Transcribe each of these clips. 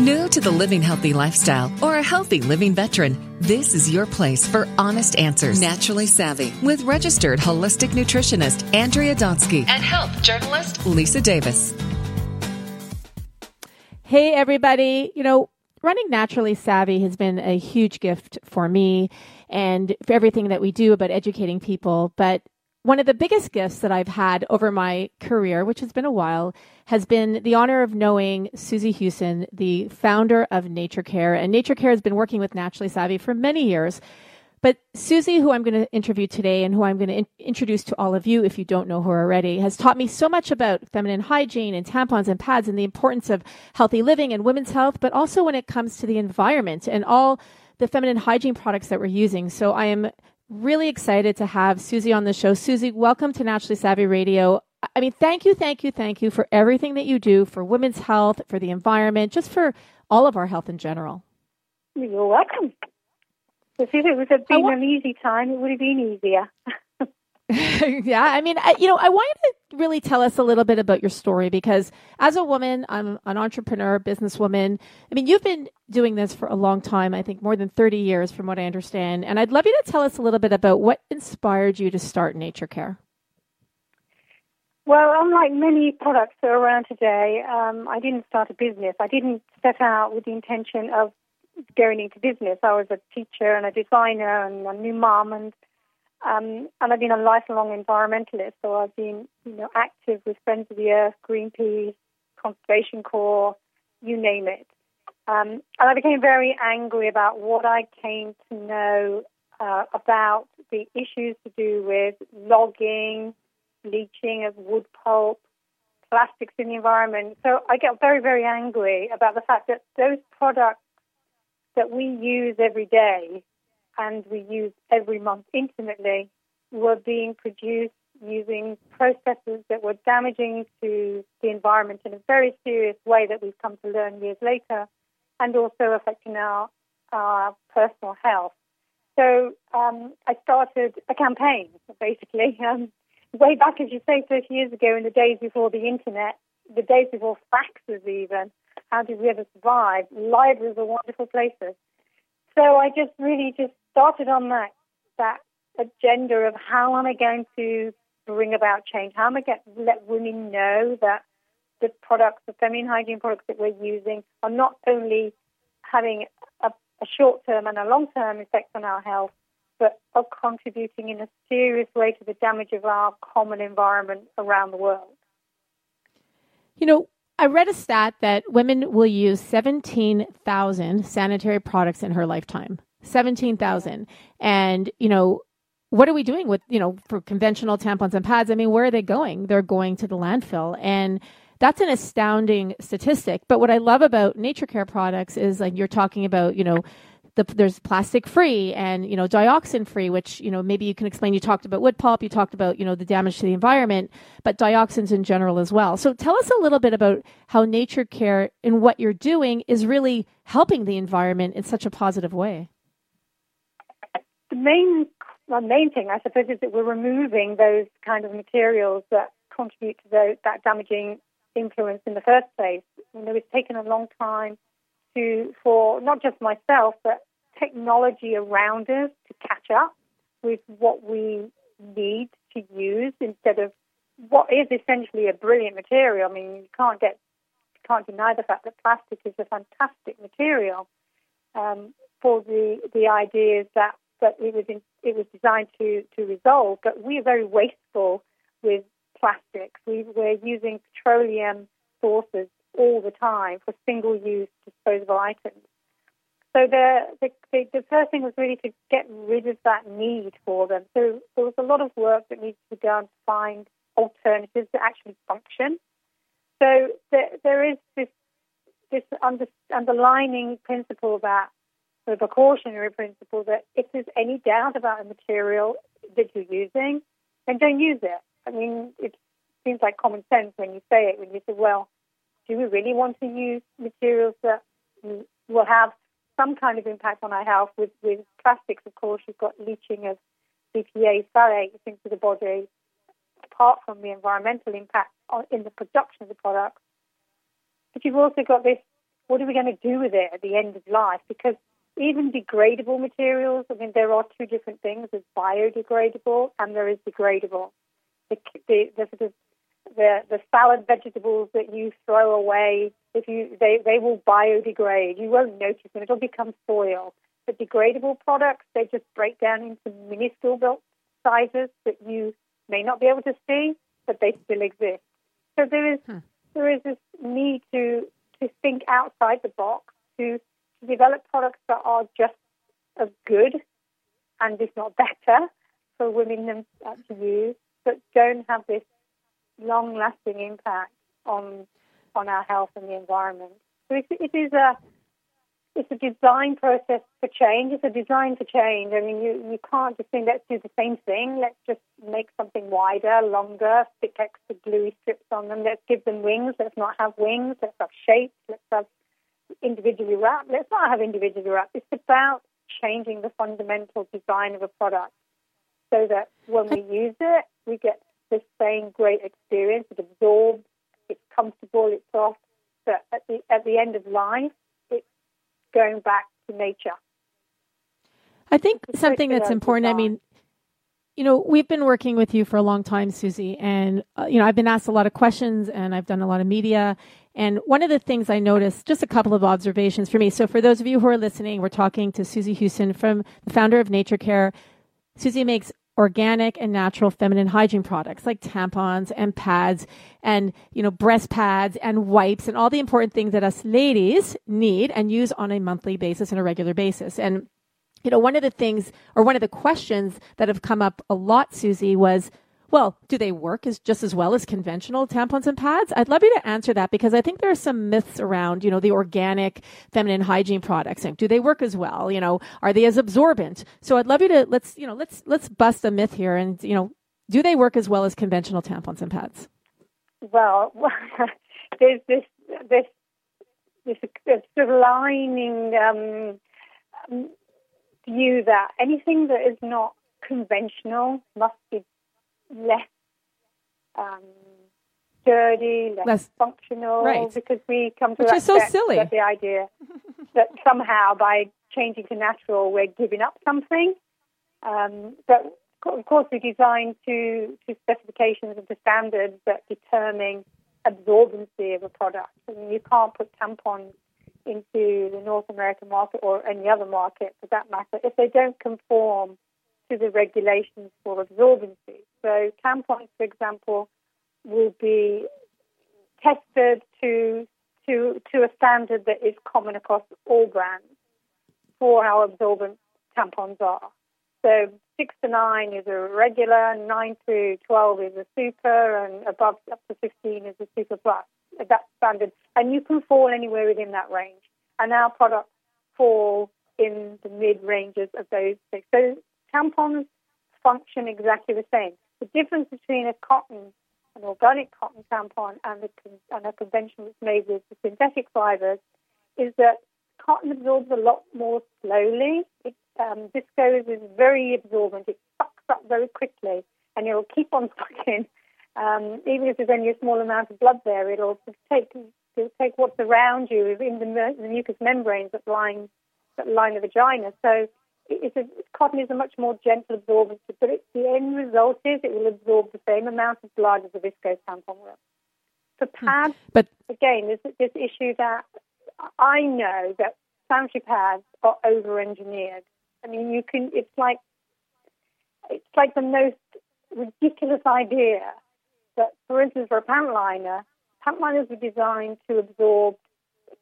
New to the living healthy lifestyle or a healthy living veteran, this is your place for honest answers. Naturally Savvy with registered holistic nutritionist Andrea Donsky and health journalist Lisa Davis. Hey, everybody. You know, running Naturally Savvy has been a huge gift for me and for everything that we do about educating people. But one of the biggest gifts that I've had over my career, which has been a while, has been the honor of knowing Susie Hewson, the founder of Natracare. And Natracare has been working with Naturally Savvy for many years. But Susie, who I'm going to interview today and who I'm going to in- introduce to all of you if you don't know her already, has taught me so much about feminine hygiene and tampons and pads and the importance of healthy living and women's health, but also when it comes to the environment and all the feminine hygiene products that we're using. So I am really excited to have Susie on the show. Susie, welcome to Naturally Savvy Radio. I mean, thank you, thank you, thank you for everything that you do for women's health, for the environment, just for all of our health in general. You're welcome. If it was been wa- an easy time, it would have been easier. yeah, I mean, I, you know, I want you to really tell us a little bit about your story because as a woman, I'm an entrepreneur, businesswoman. I mean, you've been doing this for a long time, I think more than 30 years from what I understand. And I'd love you to tell us a little bit about what inspired you to start Natracare. Well, unlike many products that are around today, um, I didn't start a business. I didn't set out with the intention of going into business. I was a teacher and a designer and a new mom and um, and I've been a lifelong environmentalist, so I've been, you know, active with Friends of the Earth, Greenpeace, Conservation Corps, you name it. Um, and I became very angry about what I came to know uh, about the issues to do with logging, bleaching of wood pulp, plastics in the environment. So I get very, very angry about the fact that those products that we use every day and we use every month intimately were being produced using processes that were damaging to the environment in a very serious way that we've come to learn years later, and also affecting our, our personal health. So um, I started a campaign, basically, um, way back, as you say, 30 years ago, in the days before the internet, the days before faxes even. How did we ever survive? Libraries are wonderful places. So I just really just started on that that agenda of how am I going to bring about change? How am I going to let women know that the products, the feminine hygiene products that we're using, are not only having a, a short term and a long term effect on our health, but are contributing in a serious way to the damage of our common environment around the world. You know, I read a stat that women will use 17,000 sanitary products in her lifetime. 17,000. And, you know, what are we doing with, you know, for conventional tampons and pads? I mean, where are they going? They're going to the landfill. And that's an astounding statistic. But what I love about Natracare products is like you're talking about, you know, the, there's plastic free and you know dioxin free which you know maybe you can explain. You talked about wood pulp you talked about you know the damage to the environment but dioxins in general as well. So tell us a little bit about how Natracare and what you're doing is really helping the environment in such a positive way. The main main thing, I suppose, is that we're removing those kind of materials that contribute to that damaging influence in the first place. You know, it's taken a long time to for not just myself, but technology around us to catch up with what we need to use instead of what is essentially a brilliant material. I mean, you can't get you can't deny the fact that plastic is a fantastic material um, for the the ideas that that it was in, it was designed to to resolve. But we are very wasteful with plastics. We, we're using petroleum sources all the time for single-use disposable items. So the, the, the, first thing was really to get rid of that need for them. So there was a lot of work that needed to be done to find alternatives that actually function. So there, there is this this under, underlining principle that the precautionary principle that if there's any doubt about a material that you're using, then don't use it. I mean, it seems like common sense when you say it, when you say, well, do we really want to use materials that will have some kind of impact on our health? With, with plastics, of course, you've got leaching of BPA phthalates into the body, apart from the environmental impact on, in the production of the product. But you've also got this what are we going to do with it at the end of life? Because even degradable materials, I mean, there are two different things. There's biodegradable and there is degradable. The, the, the, the, the, the salad vegetables that you throw away, if you they, they will biodegrade. You won't notice them. It'll become soil. The degradable products, they just break down into minuscule sizes that you may not be able to see, but they still exist. So there is hmm. there is this need to to think outside the box to, to develop products that are just as good and if not better for women to use, but don't have this long-lasting impact on on our health and the environment. So it, it is a it's a design process for change. It's a design for change. I mean, you, you can't just think, let's do the same thing. Let's just make something wider, longer, stick extra gluey strips on them. Let's give them wings. Let's not have wings. Let's have shapes. Let's have individually wrapped. Let's not have individually wrapped. It's about changing the fundamental design of a product so that when we use it, we get the same great experience. It absorbs, it's comfortable, it's soft. But at the, at the end of life, it's going back to nature. I think something that's important. I mean, you know, we've been working with you for a long time, Susie, and uh, you know, I've been asked a lot of questions, and I've done a lot of media. And one of the things I noticed, just a couple of observations for me. So, for those of you who are listening, we're talking to Susie Hewson from the founder of Natracare. Susie makes organic and natural feminine hygiene products like tampons and pads and you know breast pads and wipes and all the important things that us ladies need and use on a monthly basis and a regular basis. And you know one of the things or one of the questions that have come up a lot susie was well, do they work as just as well as conventional tampons and pads? I'd love you to answer that because I think there are some myths around, you know, the organic feminine hygiene products. And do they work as well? You know, are they as absorbent? So I'd love you to let's, you know, let's let's bust a myth here and, you know, do they work as well as conventional tampons and pads? Well, there's this this this, this lining um, view that anything that is not conventional must be less um, dirty, less, less functional, right. because we come to Which is so silly. the idea that somehow by changing to natural we're giving up something. Um, but of course, we design to, to specifications and to standards that determine absorbency of a product. I mean, you can't put tampons into the North American market or any other market for that matter if they don't conform to the regulations for absorbency. So tampons, for example, will be tested to to to a standard that is common across all brands for how absorbent tampons are. So six to nine is a regular, nine to twelve is a super, and above up to fifteen is a super plus. That's standard, and you can fall anywhere within that range. And our products fall in the mid ranges of those six. So tampons function exactly the same. The difference between a cotton, an organic cotton tampon, and a, and a conventional that's made with synthetic fibers is that cotton absorbs a lot more slowly. It, um, viscose is very absorbent. It sucks up very quickly, and it'll keep on sucking. Um, even if there's only a small amount of blood there, it'll take it'll take what's around you in the, the mucous membranes that line that line the vagina. So it's a, cotton is a much more gentle absorbent, but it, the end result is it will absorb the same amount of blood as a viscose tampon will. For hmm. pads, but again, there's this issue that I know that sanitary pads are over-engineered. I mean, you can. It's like it's like the most ridiculous idea that, for instance, for a pant liner, pant liners were designed to absorb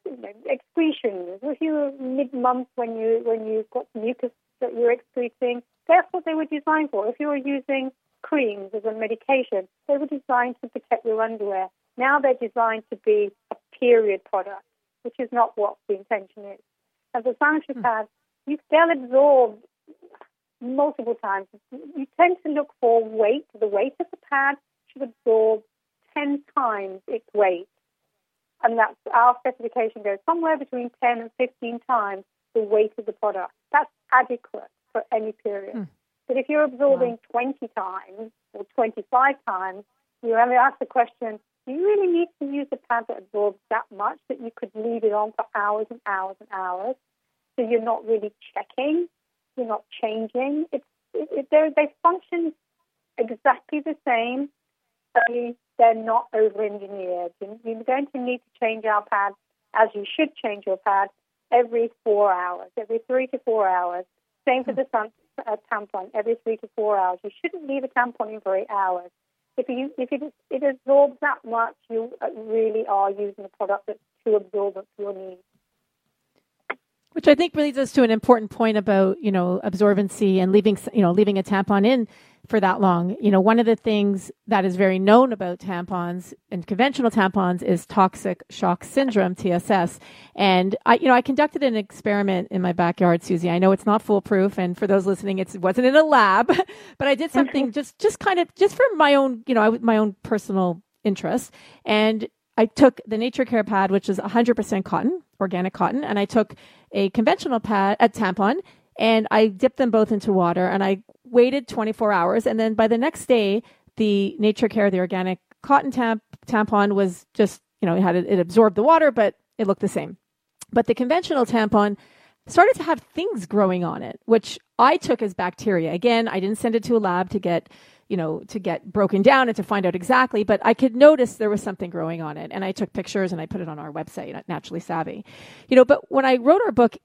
excretions. If you're mid-month when you when you've got mucus that you're excreting, that's what they were designed for. If you were using creams as a medication, they were designed to protect your underwear. Now they're designed to be a period product, which is not what the intention is. And the sanitary hmm. pads, you, they'll absorb multiple times. You tend to look for weight. The weight of the pad should absorb 10 times its weight and that's our specification goes somewhere between 10 and 15 times the weight of the product. That's adequate for any period. Hmm. But if you're absorbing wow. 20 times or 25 times, you have to ask the question, Do you really need to use a pad that absorbs that much that you could leave it on for hours and hours and hours? So you're not really checking, you're not changing. It's it, it, they function exactly the same, only they're not over-engineered. You're going to need to change our pad as you should change your pad every four hours, every three to four hours. Same for the sun, uh, tampon, every three to four hours. You shouldn't leave a tampon in for eight hours. If you if it, it absorbs that much, you uh, really are using a product that's too absorbent for your needs. Which I think leads us to an important point about you know absorbency and leaving you know leaving a tampon in for that long. You know, one of the things that is very known about tampons and conventional tampons is toxic shock syndrome, TSS. And I, you know, I conducted an experiment in my backyard, Susie. I know it's not foolproof. And for those listening, it wasn't in a lab, but I did something just, just kind of, just for my own, you know, my own personal interest. And I took the Natracare pad, which is 100% cotton, organic cotton, and I took a conventional pad, a tampon, and I dipped them both into water and I waited 24 hours. And then by the next day, the Natracare, the organic cotton tamp- tampon was just, you know, it had it absorbed the water, but it looked the same. But the conventional tampon started to have things growing on it, which I took as bacteria. Again, I didn't send it to a lab to get, you know, to get broken down and to find out exactly, but I could notice there was something growing on it. And I took pictures and I put it on our website Naturally Savvy. You know, but when I wrote our book,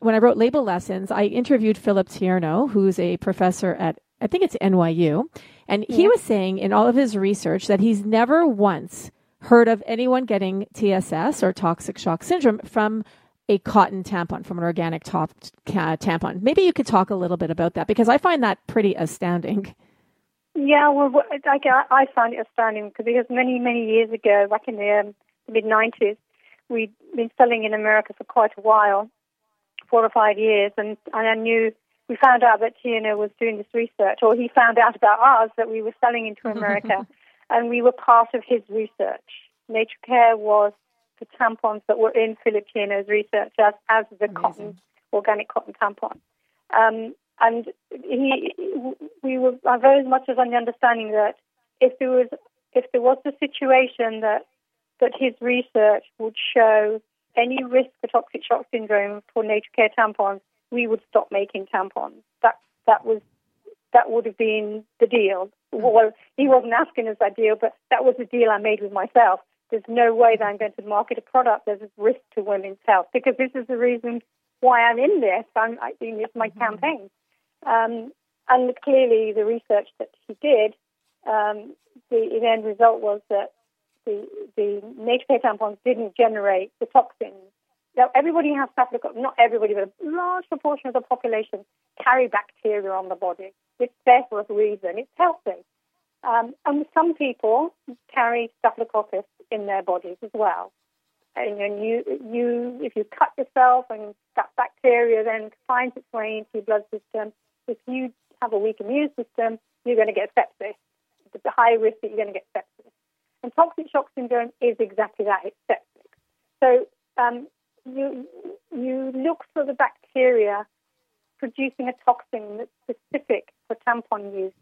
when I wrote Label Lessons, I interviewed Philip Tierno, who's a professor at, I think it's NYU. And he yeah. was saying in all of his research that he's never once heard of anyone getting TSS or toxic shock syndrome from a cotton tampon, from an organic top tampon. Maybe you could talk a little bit about that because I find that pretty astounding. Yeah, well, I, I find it astounding because many, many years ago, back in the um, mid 90s, we'd been selling in America for quite a while four or five years, and, and I knew we found out that Tierno was doing this research, or he found out about ours that we were selling into America, and we were part of his research. Natracare was the tampons that were in Philip research as, as the Amazing. cotton, organic cotton tampon. Um, and he, we were very much as on the understanding that if there was if there was a situation that that his research would show any risk for toxic shock syndrome for Natracare tampons, we would stop making tampons. That that was that would have been the deal. Mm-hmm. Well, he wasn't asking us that deal, but that was the deal I made with myself. There's no way that I'm going to market a product that's a risk to women's health because this is the reason why I'm in this. I'm, I it's my mm-hmm. campaign. Um, and clearly, the research that he did, um, the, the end result was that the, the Natracare tampons didn't generate the toxins. Now, everybody has staphylococcus, not everybody, but a large proportion of the population carry bacteria on the body. It's there for a reason. It's healthy. Um, and some people carry staphylococcus in their bodies as well. And, and you, you, if you cut yourself and that bacteria then finds its way into your blood system, if you have a weak immune system, you're going to get sepsis. The high risk that you're going to get sepsis. And toxic shock syndrome is exactly that. It's septic. So um, you you look for the bacteria producing a toxin that's specific for tampon use.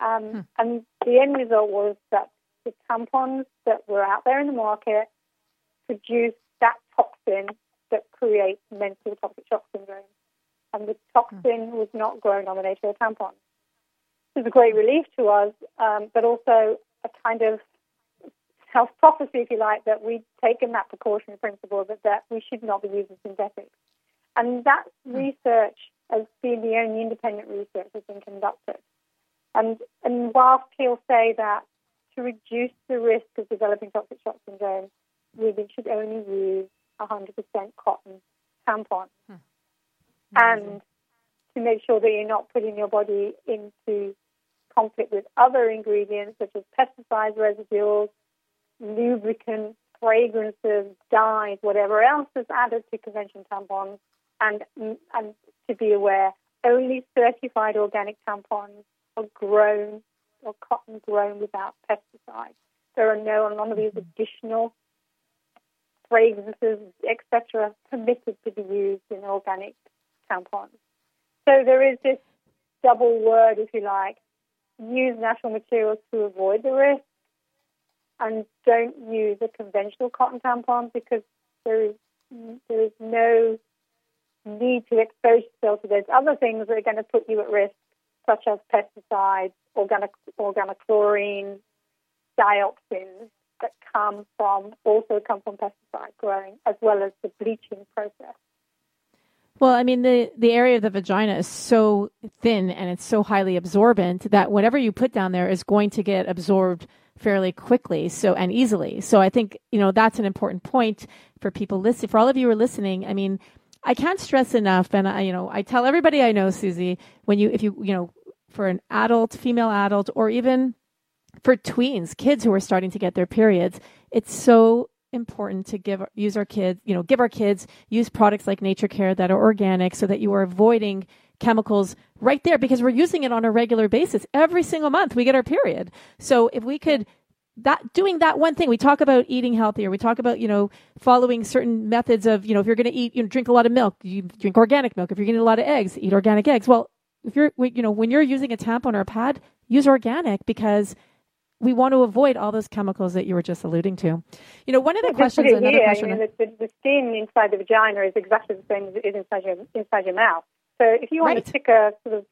Um, hmm. And the end result was that the tampons that were out there in the market produced that toxin that creates mental toxic shock syndrome. And the toxin hmm. was not grown on the nature of tampons. It was a great relief to us, um, but also a kind of health prophecy, if you like, that we've taken that precautionary principle that, that we should not be using synthetics. And that hmm. research has been the only independent research that's been conducted. And, and whilst he'll say that to reduce the risk of developing toxic shock syndrome, women should only use 100% cotton tampons. Hmm. And to make sure that you're not putting your body into conflict with other ingredients such as pesticides, residuals, lubricants, fragrances, dyes, whatever else is added to conventional tampons, and mm, and to be aware, only certified organic tampons are grown or cotton grown without pesticides. There are no none of these mm-hmm. additional fragrances, etc., permitted to be used in organic tampons. So there is this double word, if you like, use natural materials to avoid the risk and don't use a conventional cotton tampon because there is there is no need to expose yourself to those other things that are going to put you at risk, such as pesticides, organic organochlorine, dioxins that come from also come from pesticide growing, as well as the bleaching process. Well, I mean, the, the area of the vagina is so thin and it's so highly absorbent that whatever you put down there is going to get absorbed fairly quickly so and easily. So I think, you know, that's an important point for people listening. For all of you who are listening, I mean, I can't stress enough, and I, you know, I tell everybody I know, Susie, when you, if you, you know, for an adult, female adult, or even for tweens, kids who are starting to get their periods, it's so important to give use our kids, you know, give our kids use products like Natracare that are organic so that you are avoiding chemicals right there because we're using it on a regular basis. Every single month we get our period. So if we could that doing that one thing we talk about eating healthier we talk about you know following certain methods of you know if you're going to eat you know drink a lot of milk you drink organic milk if you're eat a lot of eggs eat organic eggs well if you're you know when you're using a tampon or a pad use organic because we want to avoid all those chemicals that you were just alluding to. You know, one of the questions, another here, question. I mean, the, the, skin inside the vagina is exactly the same as it is inside your inside your mouth. So if you want right. to stick a sort of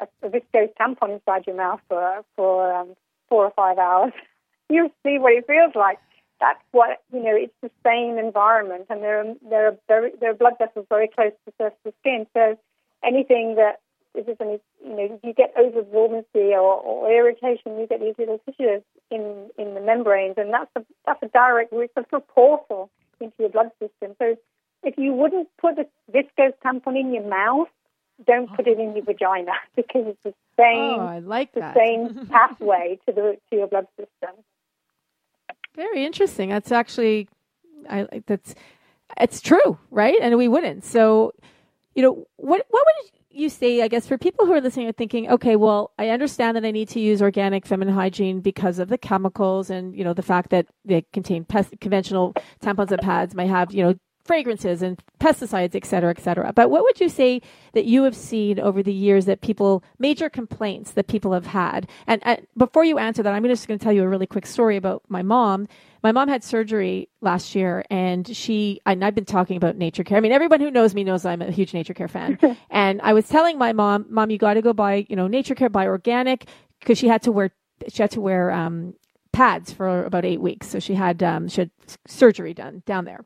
a, a viscose tampon inside your mouth for for um, four or five hours, you'll see what it feels like. That's what you know. It's the same environment, and there are there are very, there are blood vessels very close to the surface of the skin. So anything that if there's any, you know, you get overabsorbency or, or irritation, you get these little fissures in, in the membranes, and that's a, that's a direct route, a portal into your blood system. So if you wouldn't put a viscose tampon in your mouth, don't put it in your vagina because it's the same, oh, I like the that. same pathway to the to your blood system. Very interesting. That's actually, I that's, it's true, right? And we wouldn't. So, you know, what what would you say, I guess, for people who are listening are thinking, okay, well, I understand that I need to use organic feminine hygiene because of the chemicals and, you know, the fact that they contain pest- conventional tampons and pads might have, you know, fragrances and pesticides, et cetera, et cetera. But what would you say that you have seen over the years that people, major complaints that people have had? And, and before you answer that, I'm just going to tell you a really quick story about my mom. My mom had surgery last year and she, and I've been talking about Natracare. I mean, everyone who knows me knows I'm a huge Natracare fan. and I was telling my mom, mom, you got to go buy, you know, Natracare, buy organic because she had to wear, she had to wear, um, pads for about eight weeks. So she had, um, she had surgery done down there.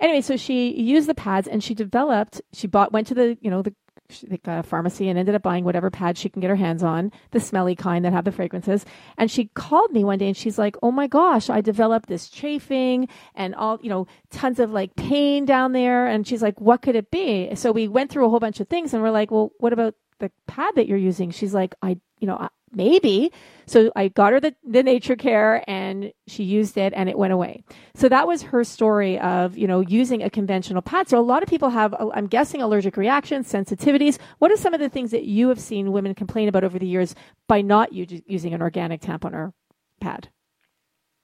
Anyway, so she used the pads and she developed, she bought, went to the, you know, the the uh, pharmacy and ended up buying whatever pads she can get her hands on, the smelly kind that have the fragrances. And she called me one day and she's like, "Oh my gosh, I developed this chafing and all, you know, tons of like pain down there." And she's like, "What could it be?" So we went through a whole bunch of things and we're like, "Well, what about the pad that you're using?" She's like, "I, you know, maybe. So I got her the, the Natracare and she used it and it went away. So that was her story of, you know, using a conventional pad. So a lot of people have, I'm guessing, allergic reactions, sensitivities. What are some of the things that you have seen women complain about over the years by not u- using an organic tampon or pad?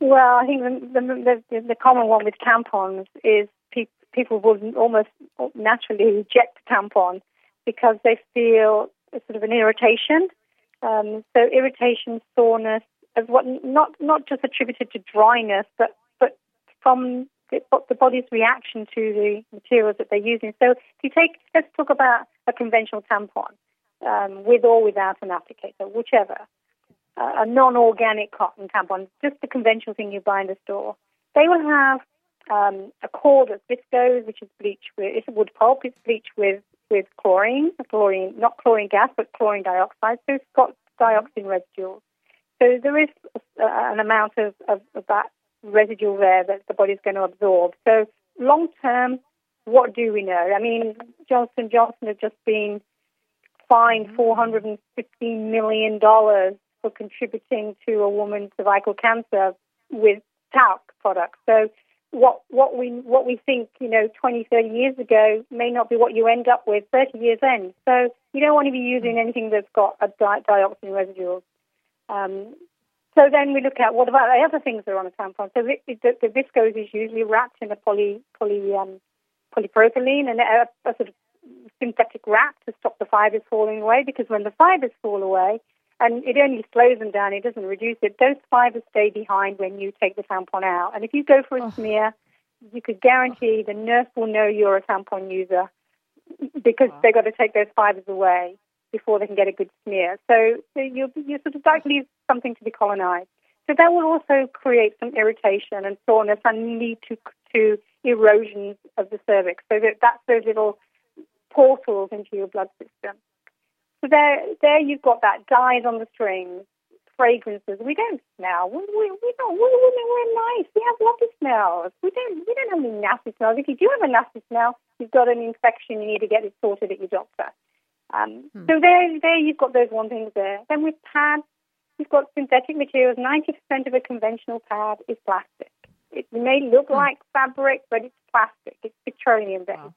Well, I think the, the, the, the common one with tampons is pe- people will almost naturally reject tampon because they feel sort of an irritation um, so irritation, soreness, of what not not just attributed to dryness, but but from the, the body's reaction to the materials that they're using. So if you take, let's talk about a conventional tampon, um, with or without an applicator, whichever. Uh, a non-organic cotton tampon, just the conventional thing you buy in the store. They will have um, a core that's viscose, which is bleached with, it's wood pulp, it's bleached with with chlorine, chlorine, not chlorine gas, but chlorine dioxide. So it's got dioxin residuals. So there is an amount of, of, of that residual there that the body's going to absorb. So long term, what do we know? I mean, Johnson Johnson has just been fined mm-hmm. four hundred and fifteen million dollars for contributing to a woman's cervical cancer with talc products. So what what we what we think you know 20 30 years ago may not be what you end up with 30 years in. So you don't want to be using anything that's got a di- dioxin residuals um, so then we look at what about the other things that are on a tampon? So the, the, the viscose is usually wrapped in a poly poly um, polypropylene and a, a sort of synthetic wrap to stop the fibers falling away because when the fibers fall away and it only slows them down. It doesn't reduce it. Those fibers stay behind when you take the tampon out. And if you go for a oh. smear, you could guarantee the nurse will know you're a tampon user because wow. they've got to take those fibers away before they can get a good smear. So, so you're, you're sort of like leave something to be colonized. So that will also create some irritation and soreness and lead to to erosions of the cervix. So that that's those little portals into your blood system. So there, there you've got that dyes on the strings, fragrances. We don't smell. We, we, we don't. We women, we're nice. We have lovely smells. We don't. We don't have any nasty smells. If you do have a nasty smell, you've got an infection. You need to get it sorted at your doctor. Um, hmm. So there, there you've got those one things there. Then with pads, you've got synthetic materials. Ninety percent of a conventional pad is plastic. It may look hmm. like fabric, but it's plastic. It's petroleum based. Wow.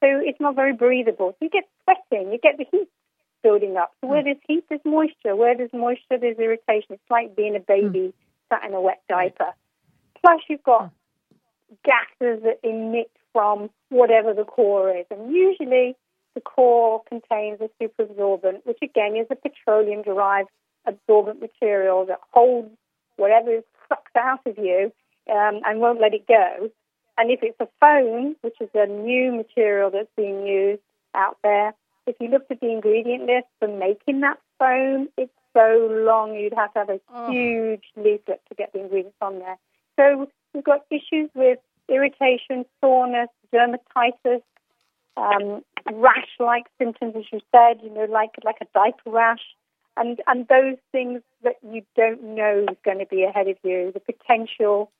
So it's not very breathable. So you get sweating, you get the heat building up. So where hmm. there's heat, there's moisture. Where there's moisture, there's irritation. It's like being a baby mm. sat in a wet diaper. Plus, you've got mm. gases that emit from whatever the core is. And usually the core contains a superabsorbent, which again is a petroleum derived absorbent material that holds whatever is sucked out of you um, and won't let it go. And if it's a foam, which is a new material that's being used out there, if you looked at the ingredient list for making that foam, it's so long you'd have to have a oh. huge leaflet to get the ingredients on there. So we've got issues with irritation, soreness, dermatitis, um, rash-like symptoms, as you said, you know, like like a diaper rash, and and those things that you don't know is going to be ahead of you. The potential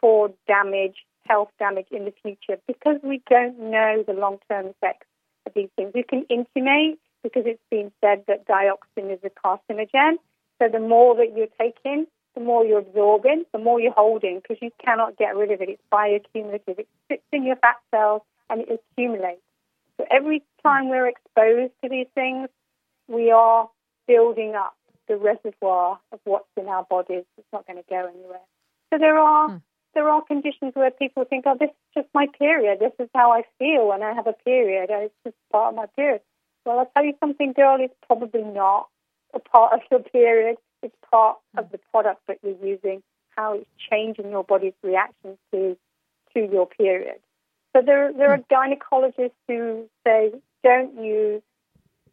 for damage, health damage in the future, because we don't know the long-term effects these things. You can intimate because it's been said that dioxin is a carcinogen. So the more that you're taking, the more you're absorbing, the more you're holding because you cannot get rid of it. It's bioaccumulative. It sits in your fat cells and it accumulates. So every time we're exposed to these things, we are building up the reservoir of what's in our bodies. It's not going to go anywhere. So there are hmm there are conditions where people think, oh, this is just my period. This is how I feel when I have a period. Oh, it's just part of my period. Well, I'll tell you something, girl, it's probably not a part of your period. It's part of the product that you're using, how it's changing your body's reaction to to your period. So there, there are gynecologists who say, don't use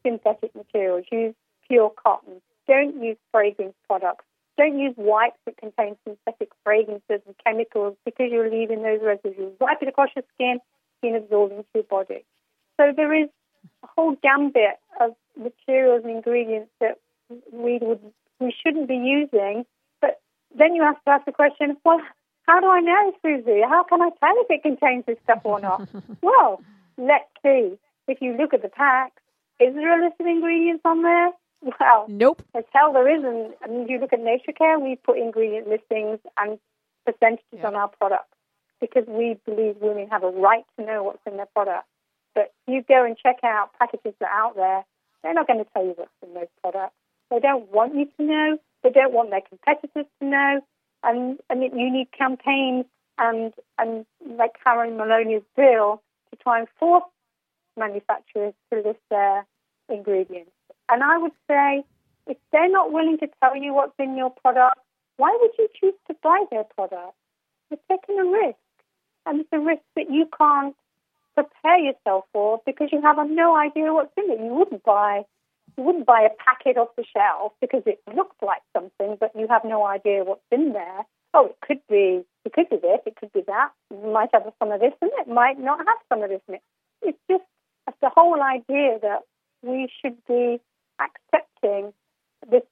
synthetic materials, use pure cotton. Don't use fragrance products don't use wipes that contain synthetic fragrances and chemicals because you're leaving those residues. Wipe it across your skin, skin absorbs into your body. So there is a whole gambit of materials and ingredients that we would we shouldn't be using. But then you have to ask the question, well, how do I know, Susie? How can I tell if it contains this stuff or not? well, let's see. If you look at the pack, is there a list of ingredients on there? Well, nope. As hell there isn't. I mean, you look at Natracare, we put ingredient listings and percentages yeah. on our products because we believe women have a right to know what's in their product. But you go and check out packages that are out there, they're not going to tell you what's in those products. They don't want you to know. They don't want their competitors to know. And, and you need campaigns and, and like Karen Maloney's bill to try and force manufacturers to list their ingredients. And I would say, if they're not willing to tell you what's in your product, why would you choose to buy their product? You're taking a risk. And it's a risk that you can't prepare yourself for because you have no idea what's in it. You wouldn't buy you wouldn't buy a packet off the shelf because it looks like something, but you have no idea what's in there. Oh, it could be it could be this, it could be that. It might have some of this in it, might not have some of this in it. It's just the whole idea that we should be accepting this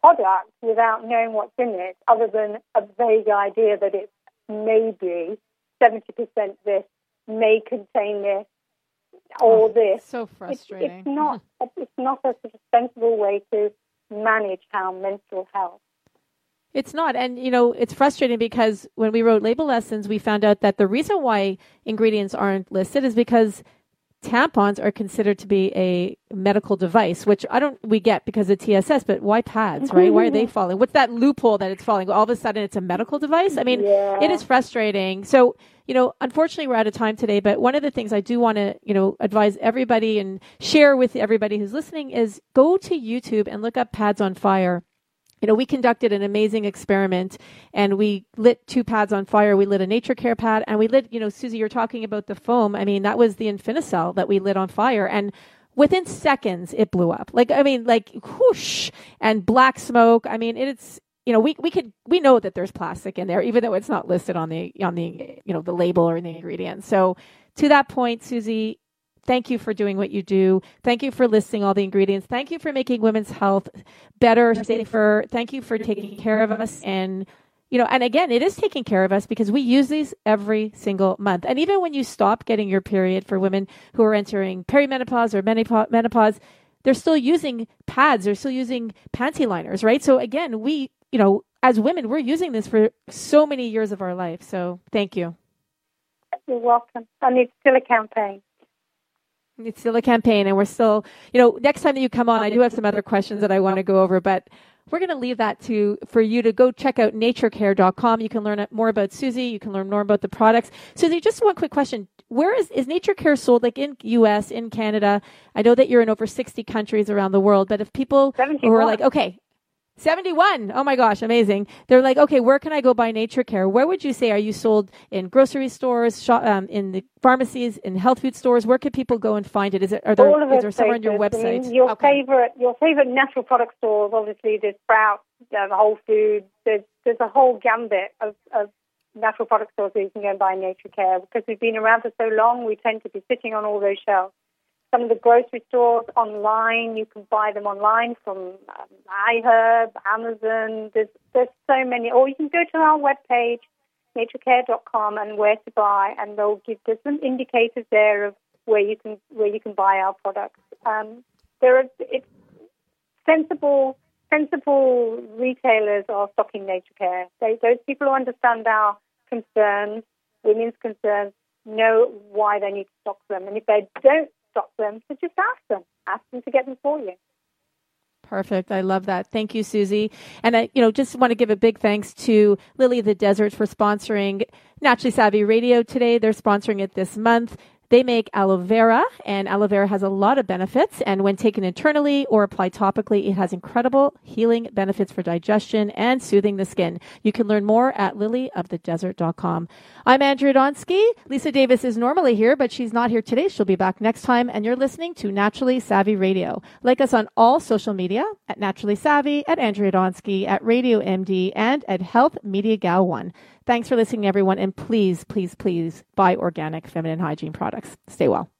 product without knowing what's in it, other than a vague idea that it's maybe 70% this, may contain this, or oh, this. So frustrating. It's, it's not. it's not a sort of sensible way to manage our mental health. It's not. And, you know, it's frustrating because when we wrote label lessons, we found out that the reason why ingredients aren't listed is because tampons are considered to be a medical device, which I don't we get because of TSS, but why pads, right? why are they falling? What's that loophole that it's falling? All of a sudden it's a medical device? I mean, Yeah. it is frustrating. So, you know, unfortunately we're out of time today, but one of the things I do want to, you know, advise everybody and share with everybody who's listening is go to YouTube and look up Pads on Fire you know, we conducted an amazing experiment and we lit two pads on fire. We lit a Natracare pad and we lit, you know, Susie, you're talking about the foam. I mean, that was the Infinicel that we lit on fire and within seconds it blew up. Like, I mean, like whoosh and black smoke. I mean, it's, you know, we, we could, we know that there's plastic in there, even though it's not listed on the, on the, you know, the label or in the ingredients. So to that point, Susie, Thank you for doing what you do. Thank you for listing all the ingredients. Thank you for making women's health better, safer. Thank you for taking care of us. And, you know, and again, it is taking care of us because we use these every single month. And even when you stop getting your period for women who are entering perimenopause or menopause, they're still using pads. They're still using panty liners, right? So again, we, you know, as women, we're using this for so many years of our life. So thank you. You're welcome. And it's still a campaign. It's still a campaign, and we're still, you know, next time that you come on, I do have some other questions that I want to go over, but we're going to leave that to for you to go check out natracare.com. You can learn more about Susie. You can learn more about the products. Susie, just one quick question. Where is, is Natracare sold? Like in US, in Canada? I know that you're in over 60 countries around the world, but if people who are like, okay, 71. Oh my gosh, amazing. They're like, okay, where can I go buy Natracare? Where would you say are you sold in grocery stores, shop, um, in the pharmacies, in health food stores? Where can people go and find it? Is it are there All of is those there somewhere on your website? Your Okay. favorite, your favorite natural product stores. Obviously, there's Sprouts, um, Whole Foods. There's there's a whole gambit of, of natural product stores where you can go and buy Natracare. Because we've been around for so long, we tend to be sitting on all those shelves. Some of the grocery stores online, you can buy them online from um, iHerb, Amazon. There's there's so many. Or you can go to our webpage, natracare.com, and where to buy, and they'll give there's some indicators there of where you can where you can buy our products. Um, there are it's sensible sensible retailers are stocking Natracare. They, those people who understand our concerns, women's concerns, know why they need to stock them. And if they don't stock them, so just ask them. Ask them to get them for you. Perfect. I love that. Thank you, Susie. And I, you know, just want to give a big thanks to Lily the Desert for sponsoring Naturally Savvy Radio today. They're sponsoring it this month. They make aloe vera, and aloe vera has a lot of benefits. And when taken internally or applied topically, it has incredible healing benefits for digestion and soothing the skin. You can learn more at lilyofthedesert.com. I'm Andrea Donsky. Lisa Davis is normally here, but she's not here today. She'll be back next time. And you're listening to Naturally Savvy Radio. Like us on all social media at Naturally Savvy, at Andrea Donsky, at Radio MD, and at Health Media Gal One. Thanks for listening, everyone. And please, please, please buy organic feminine hygiene products. Stay well.